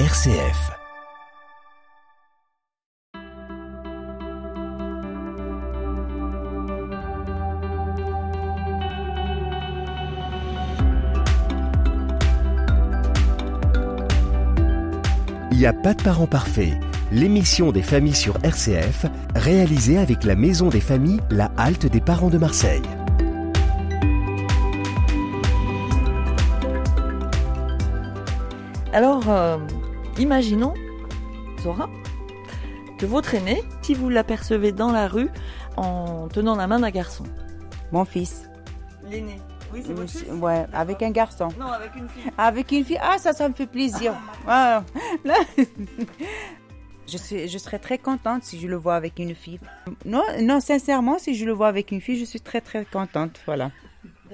RCF. Il n'y a pas de parents parfaits. L'émission des familles sur RCF, réalisée avec la Maison des familles La Halte des parents de Marseille. Alors, euh, imaginons, Zora, que votre aîné, si vous l'apercevez dans la rue en tenant la main d'un garçon. Mon fils. L'aîné. Oui, c'est votre fils Ouais, avec un garçon. Non, avec une fille. Avec une fille, ah ça, ça me fait plaisir. Ah, là. Je, suis, je serais très contente si je le vois avec une fille. Non, non, sincèrement, si je le vois avec une fille, je suis très très contente, voilà.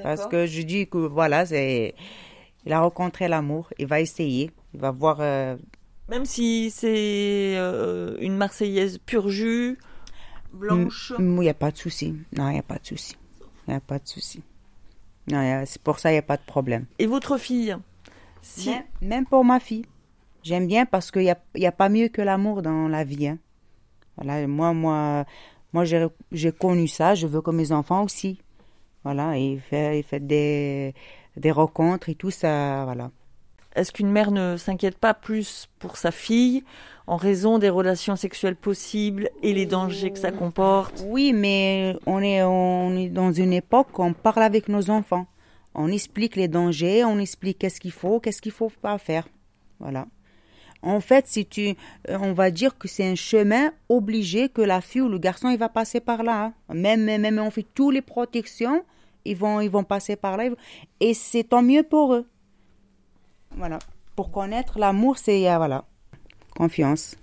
Parce que je dis que voilà, c'est, il a rencontré l'amour, il va essayer, il va voir. euh, Même si c'est euh, une Marseillaise pur jus, blanche. Il n'y a pas de souci. Non, il n'y a pas de souci. Il n'y a pas de souci. Non, c'est pour ça, il n'y a pas de problème. Et votre fille? Si... Même, même pour ma fille. J'aime bien parce qu'il n'y a, y a pas mieux que l'amour dans la vie. hein. Voilà, moi, moi, moi j'ai, connu ça. Je veux que mes enfants aussi. Voilà, et fait, il fait des, des rencontres et tout ça. Voilà. Est-ce qu'une mère ne s'inquiète pas plus pour sa fille en raison des relations sexuelles possibles et les dangers que ça comporte? Oui, mais on est, on est dans une époque où on parle avec nos enfants. On explique les dangers, on explique qu'est-ce qu'il faut, qu'est-ce qu'il faut pas faire. Voilà. En fait, si tu, euh, on va dire que c'est un chemin obligé que la fille ou le garçon il va passer par là. hein. Même, même, on fait toutes les protections, ils vont, ils vont passer par là. Et c'est tant mieux pour eux. Voilà. Pour connaître l'amour, c'est euh, voilà, confiance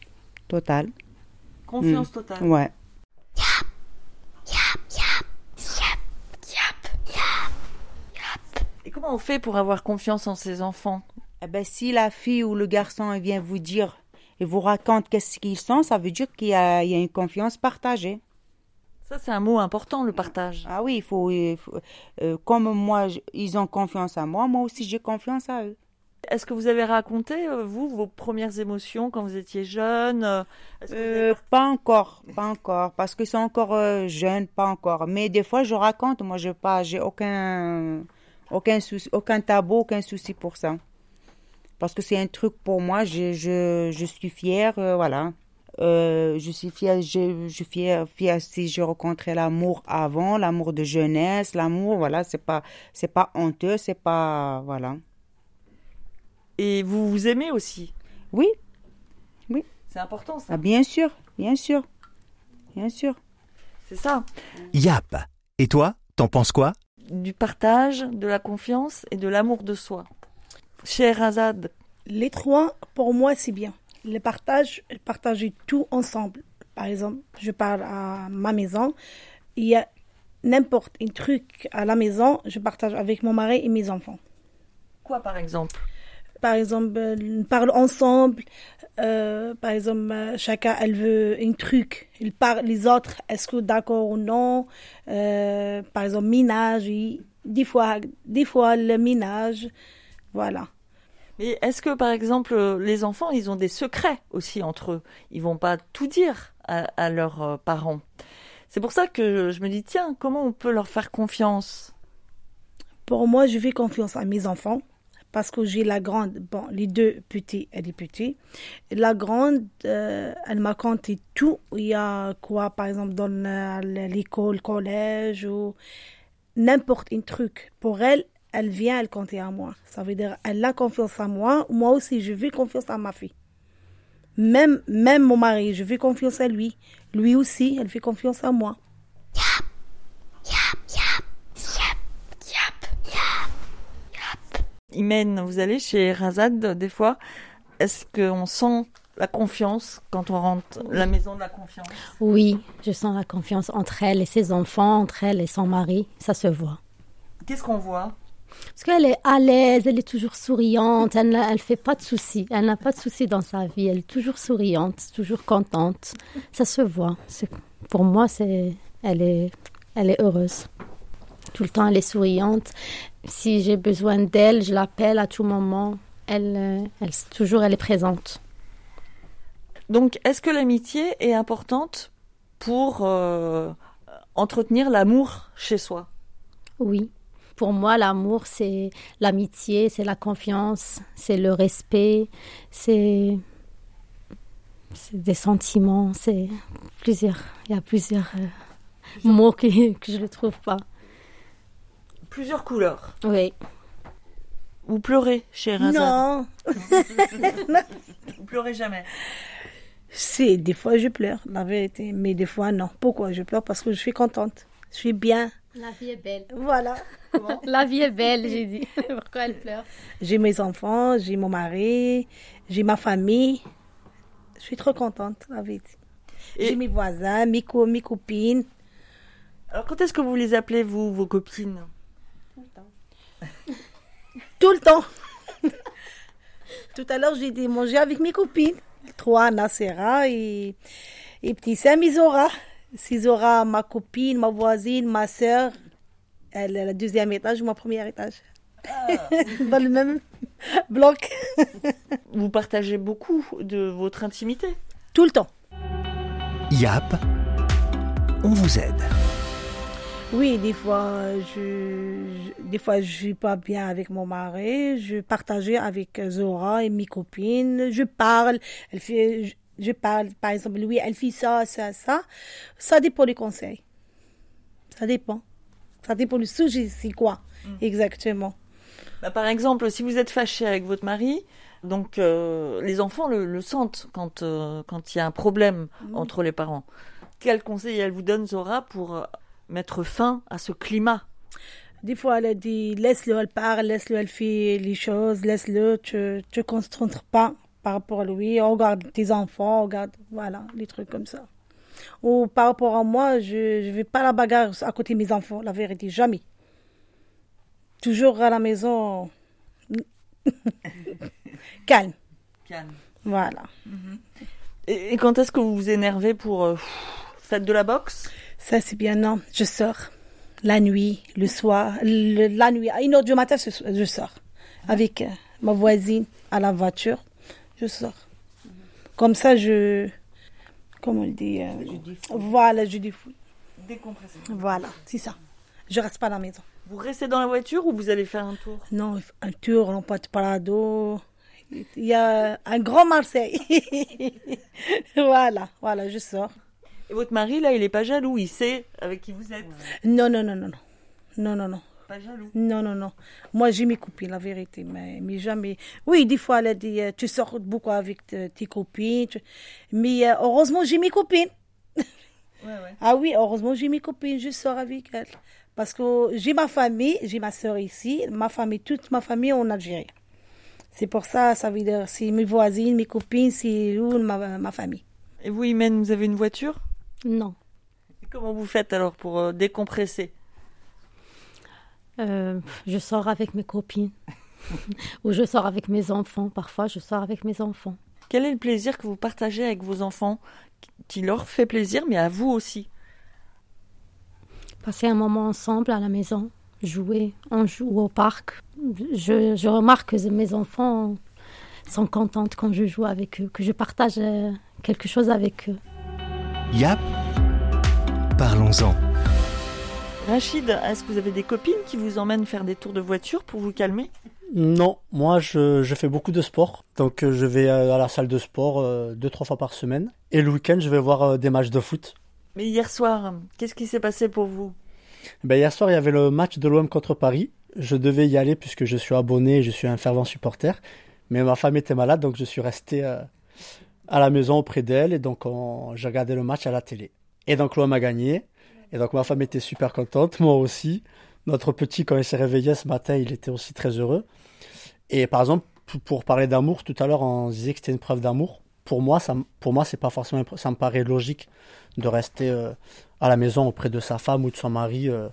totale. Confiance totale. Ouais. Et comment on fait pour avoir confiance en ses enfants? Eh ben, si la fille ou le garçon vient vous dire et vous raconte qu'est-ce qu'ils sont, ça veut dire qu'il y a, il y a une confiance partagée. Ça, c'est un mot important, le partage. Ah oui, il faut, il faut- euh, comme moi, ils ont confiance en moi, moi aussi j'ai confiance à eux. Est-ce que vous avez raconté, euh, vous, vos premières émotions quand vous étiez jeune euh, vous Euh, pas encore, pas encore, parce qu'ils sont encore euh, jeunes, pas encore. Mais des fois, je raconte, moi, je pas, j'ai aucun, aucun souci, aucun tabou, aucun souci pour ça. Parce que c'est un truc pour moi, je, je, je suis fière, euh, voilà. Euh, je suis fière, je, je suis fière, fière si je rencontrais l'amour avant, l'amour de jeunesse, l'amour, voilà, c'est pas, c'est pas honteux, c'est pas, voilà. Et vous vous aimez aussi Oui, C'est important, ça. ah, bien sûr, bien sûr, bien sûr. C'est ça. Yap. Et toi, t'en penses quoi? Du partage, de la confiance et de l'amour de soi. Cher Azad, Les trois, pour moi, c'est bien. Le partage, partager tout ensemble. Par exemple, je parle à ma maison. Il y a n'importe un truc à la maison, je partage avec mon mari et mes enfants. quoi par exemple? Par exemple, euh, on parle ensemble. euh, par exemple, euh, chacun, elle veut un truc. Il parle les autres, est-ce que d'accord ou non Euh, Par exemple, minage, oui. Des fois, des fois, le minage. Voilà. Mais est-ce que, par exemple, les enfants, ils ont des secrets aussi entre eux? Ils vont pas tout dire à, à leurs parents. C'est pour ça que je me dis, tiens, comment on peut leur faire confiance? Pour moi, je fais confiance à mes enfants parce que j'ai la grande, bon, les deux petits, elle est petite. La grande, euh, elle m'a conté tout. Il y a quoi, par exemple, dans l'école, collège ou n'importe un truc. Pour elle, elle vient, elle compter à moi. Ça veut dire, elle a confiance en moi. Moi aussi, je fais confiance à ma fille. Même, même mon mari, je fais confiance à lui. Lui aussi, elle fait confiance à moi. Imen, vous allez chez Razad des fois. Est-ce qu'on sent la confiance quand on rentre la maison de la confiance? Oui, je sens la confiance entre elle et ses enfants, entre elle et son mari. Ça se voit. Qu'est-ce qu'on voit? Parce qu'elle est à l'aise, elle est toujours souriante, elle ne fait pas de soucis. Elle n'a pas de soucis dans sa vie, elle est toujours souriante, toujours contente. Ça se voit. Pour moi, c'est, elle, est, elle est heureuse. Tout le temps, elle est souriante. Si j'ai besoin d'elle, je l'appelle à tout moment. elle, euh, elle, toujours, elle est présente. Donc, est-ce que l'amitié est importante pour euh, entretenir l'amour chez soi? Oui. Pour moi, l'amour, c'est l'amitié, c'est la confiance, c'est le respect, c'est des sentiments, c'est plusieurs. Il y a plusieurs euh, mots que, que je ne trouve pas. Plusieurs couleurs. Oui. Vous pleurez, chez Non. Vous pleurez jamais. C'est des fois je pleure, la vérité, mais des fois non. Pourquoi je pleure? Parce que je suis contente, je suis bien. La vie est belle. Voilà. La vie est belle, j'ai dit. Pourquoi elle pleure? J'ai mes enfants, j'ai mon mari, j'ai ma famille. Je suis trop contente, la vérité. Et- J'ai mes voisins, mes, co- mes copines. Alors, quand est-ce que vous les appelez, vous, vos copines? Tout le temps. Tout à l'heure, j'ai été manger avec mes copines. Trois, Nacera et, et petit Sam, Isora. Isora, ma copine, ma voisine, ma soeur. Elle est le deuxième étage, moi, premier étage. Dans le même bloc. Vous partagez beaucoup de votre intimité. Tout le temps. YAP, on vous aide. Oui, des fois, je, je- des fois, je suis pas bien avec mon mari. Je partageais avec Zora et mes copines. Je parle. Elle fait, je, je parle, par exemple, oui, elle fait ça, ça, ça. Ça dépend des conseils. Ça dépend. Ça dépend du sujet, c'est quoi, exactement. Bah, par exemple, si vous êtes fâché avec votre mari, donc euh, les enfants le, le sentent quand euh, quand il y a un problème entre les parents. Quel conseil elle vous donne, Zora, pour euh, mettre fin à ce climat Des fois, elle a dit, laisse-le, elle parle, laisse-le, elle fait les choses, laisse-le, tu ne te concentres pas par rapport à lui, regarde tes enfants, regarde, voilà, des trucs comme ça. Ou par rapport à moi, je ne vais pas à la bagarre à côté de mes enfants, la vérité, jamais. Toujours à la maison, calme, Calme. voilà. Et, et quand est-ce que vous vous énervez pour euh, faites de la boxe? Ça, c'est bien, non, je sors. La nuit, le soir, le- la nuit, à une heure du matin, je, sors. Avec euh, ma voisine à la voiture, je sors. Comme ça, je. Comment on le dit euh, Voilà, je défouille. Décompressé. Voilà, c'est ça. Je reste pas à la maison. Vous restez dans la voiture ou vous allez faire un tour? Non, un tour, on pas de parado. Il y a un grand Marseille. voilà, voilà, je sors. Et votre mari, là, il est pas jaloux, il sait avec qui vous êtes. Non, non, non, non, non. Non, non, non. Pas jaloux. Non, non, non. Moi, j'ai mes copines, la vérité, mais, mais jamais. Oui, des fois, elle a dit, euh, tu sors beaucoup avec te- tes copines. tu- Mais euh, heureusement, j'ai mes copines. Ouais, ouais. Ah oui, heureusement, j'ai mes copines, je sors avec elles. Parce que j'ai ma famille, j'ai ma soeur ici, ma famille, toute ma famille en Algérie. C'est pour ça, ça veut dire, c'est mes voisines, mes copines, c'est où ma, ma famille. Et vous, Imen, vous avez une voiture? Non. Et Comment vous faites alors pour euh, décompresser? Euh, je sors avec mes copines. Ou je sors avec mes enfants. Parfois, je sors avec mes enfants. Quel est le plaisir que vous partagez avec vos enfants? Qui leur fait plaisir, mais à vous aussi? Passer un moment ensemble à la maison. Jouer. On joue au parc. Je, je remarque que mes enfants sont contents quand je joue avec eux, que je partage euh, quelque chose avec eux. YAP, parlons-en. Rachid, est-ce que vous avez des copines qui vous emmènent faire des tours de voiture pour vous calmer? Non, moi je, je fais beaucoup de sport. Donc euh, je vais euh, à la salle de sport euh, deux, trois fois par semaine. Et le week-end, je vais voir des matchs de foot. Mais hier soir, qu'est-ce qui s'est passé pour vous? Ben, hier soir, il y avait le match de l'OM contre Paris. Je devais y aller puisque je suis abonné, je suis un fervent supporter. Mais ma femme était malade, donc je suis resté euh, à la maison auprès d'elle. Et donc on- j'ai regardé le match à la télé. Et donc l'OM a gagné. Et donc ma femme était super contente, moi aussi. Notre petit, quand il s'est réveillé ce matin, il était aussi très heureux. Et par exemple, pour parler d'amour, tout à l'heure, on disait que c'était une preuve d'amour. Pour moi, ça, pour moi, c'est pas forcément, ça me paraît logique de rester euh, à la maison auprès de sa femme ou de son mari euh,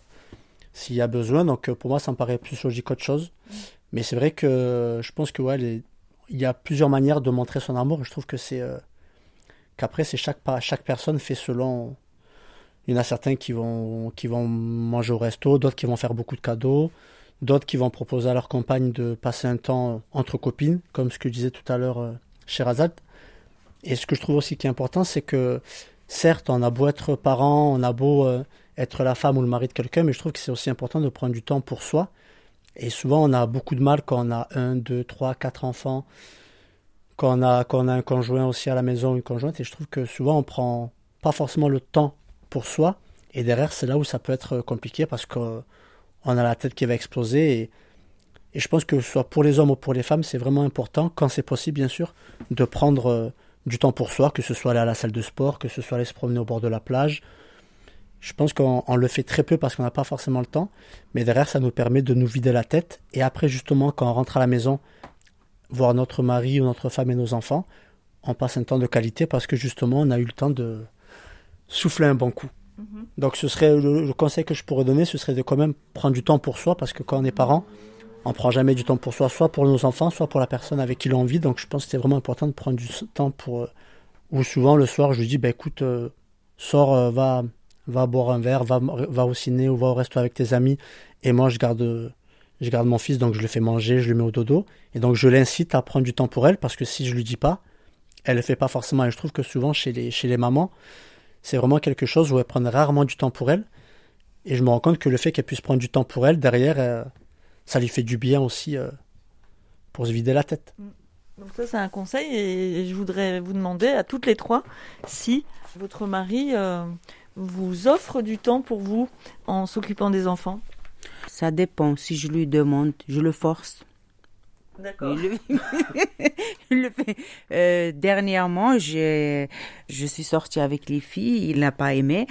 s'il y a besoin. Donc euh, pour moi, ça me paraît plus logique qu'autre chose. Mais c'est vrai que je pense que ouais, les- il y a plusieurs manières de montrer son amour. Je trouve que c'est euh, qu'après, c'est chaque, chaque personne fait selon. Il y en a certains qui vont, qui vont manger au resto, d'autres qui vont faire beaucoup de cadeaux, d'autres qui vont proposer à leur compagne de passer un temps entre copines, comme ce que je disais tout à l'heure euh, chez Razad. Et ce que je trouve aussi qui est important, c'est que certes, on a beau être parent, on a beau euh, être la femme ou le mari de quelqu'un, mais je trouve que c'est aussi important de prendre du temps pour soi. Et souvent, on a beaucoup de mal quand on a un, deux, trois, quatre enfants, quand on a, a un conjoint aussi à la maison, une conjointe. Et je trouve que souvent, on prend pas forcément le temps pour soi. Et derrière, c'est là où ça peut être compliqué parce qu'on a la tête qui va exploser. Et, et je pense que soit pour les hommes ou pour les femmes, c'est vraiment important, quand c'est possible, bien sûr, de prendre euh, du temps pour soi, que ce soit aller à la salle de sport, que ce soit aller se promener au bord de la plage. Je pense qu'on le fait très peu parce qu'on n'a pas forcément le temps, mais derrière, ça nous permet de nous vider la tête. Et après, justement, quand on rentre à la maison, voir notre mari ou notre femme et nos enfants, on passe un temps de qualité parce que justement, on a eu le temps de souffler un bon coup. Mhm. Donc, ce serait le, conseil que je pourrais donner, ce serait de quand même prendre du temps pour soi parce que quand on est parent, on prend jamais du temps pour soi, soit pour nos enfants, soit pour la personne avec qui l'on vit. Donc je pense que c'est vraiment important de prendre du temps pour. Euh, ou souvent le soir, je lui dis, bah écoute, euh, sors, euh, va, va boire un verre, va, va au ciné ou va au resto avec tes amis. Et moi, je garde, je garde mon fils, donc je le fais manger, je le mets au dodo. Et donc je l'incite à prendre du temps pour elle, parce que si je lui dis pas, elle le fait pas forcément. Et je trouve que souvent chez les, chez les mamans, c'est vraiment quelque chose où elles prennent rarement du temps pour elle. Et je me rends compte que le fait qu'elle puisse prendre du temps pour elle, derrière, ça lui fait du bien aussi euh, pour se vider la tête. Mm. Donc ça c'est un conseil et je voudrais vous demander à toutes les trois si votre mari euh, vous offre du temps pour vous en s'occupant des enfants. Ça dépend. Si je lui demande, je le force. D'accord. le fait. Euh, dernièrement, je, je suis sortie avec les filles, il n'a pas aimé.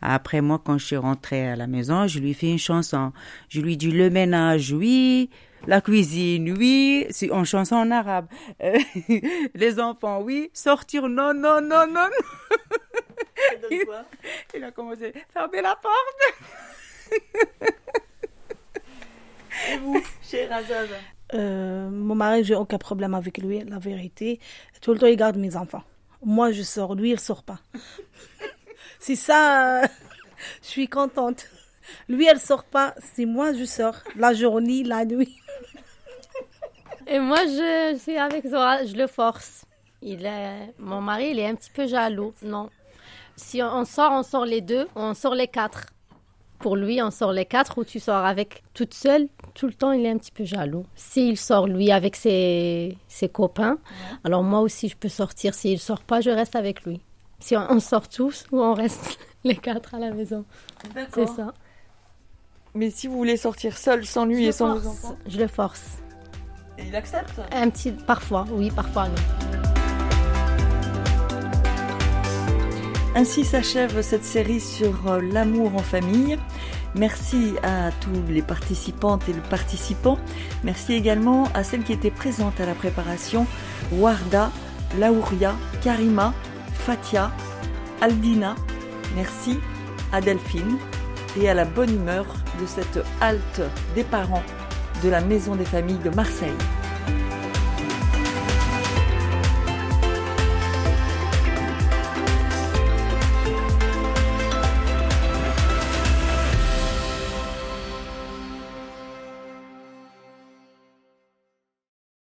Après moi, quand je suis rentrée à la maison, je lui fais une chanson. Je lui dis le ménage, oui. La cuisine, oui. C'est en chanson en arabe. Euh, les enfants, oui. Sortir, non, non, non, non. Il, quoi il a commencé à fermer la porte. Et vous, cher Azaz euh, mon mari, j'ai aucun problème avec lui, la vérité. Tout le temps, il garde mes enfants. Moi, je sors, lui, il sort pas. c'est ça, euh, je suis contente. Lui, elle sort pas, c'est moi, je sors. La journée, la nuit. Et moi, je, suis avec Zora, je le force. Il est, mon mari, il est un petit peu jaloux. Non. Si on sort, on sort les deux, on sort les quatre. Pour lui, on sort les quatre ou tu sors avec toute seule tout le temps, il est un petit peu jaloux. S'il sort, lui, avec ses, ses copains, alors moi aussi, je peux sortir. S'il sort pas, je reste avec lui. Si on, sort tous ou on reste les quatre à la maison. C'est ça. Mais si vous voulez sortir seul, sans lui et sans vos enfants Je le force. Et il accepte Un petit... Parfois, oui, parfois non. Ainsi s'achève cette série sur euh, l'amour en famille. Merci à tous les participantes et les participants. Merci également à celles qui étaient présentes à la préparation, Warda, Laouria, Karima, Fatia, Aldina. Merci à Delphine et à la bonne humeur de cette halte des parents de la Maison des Familles de Marseille.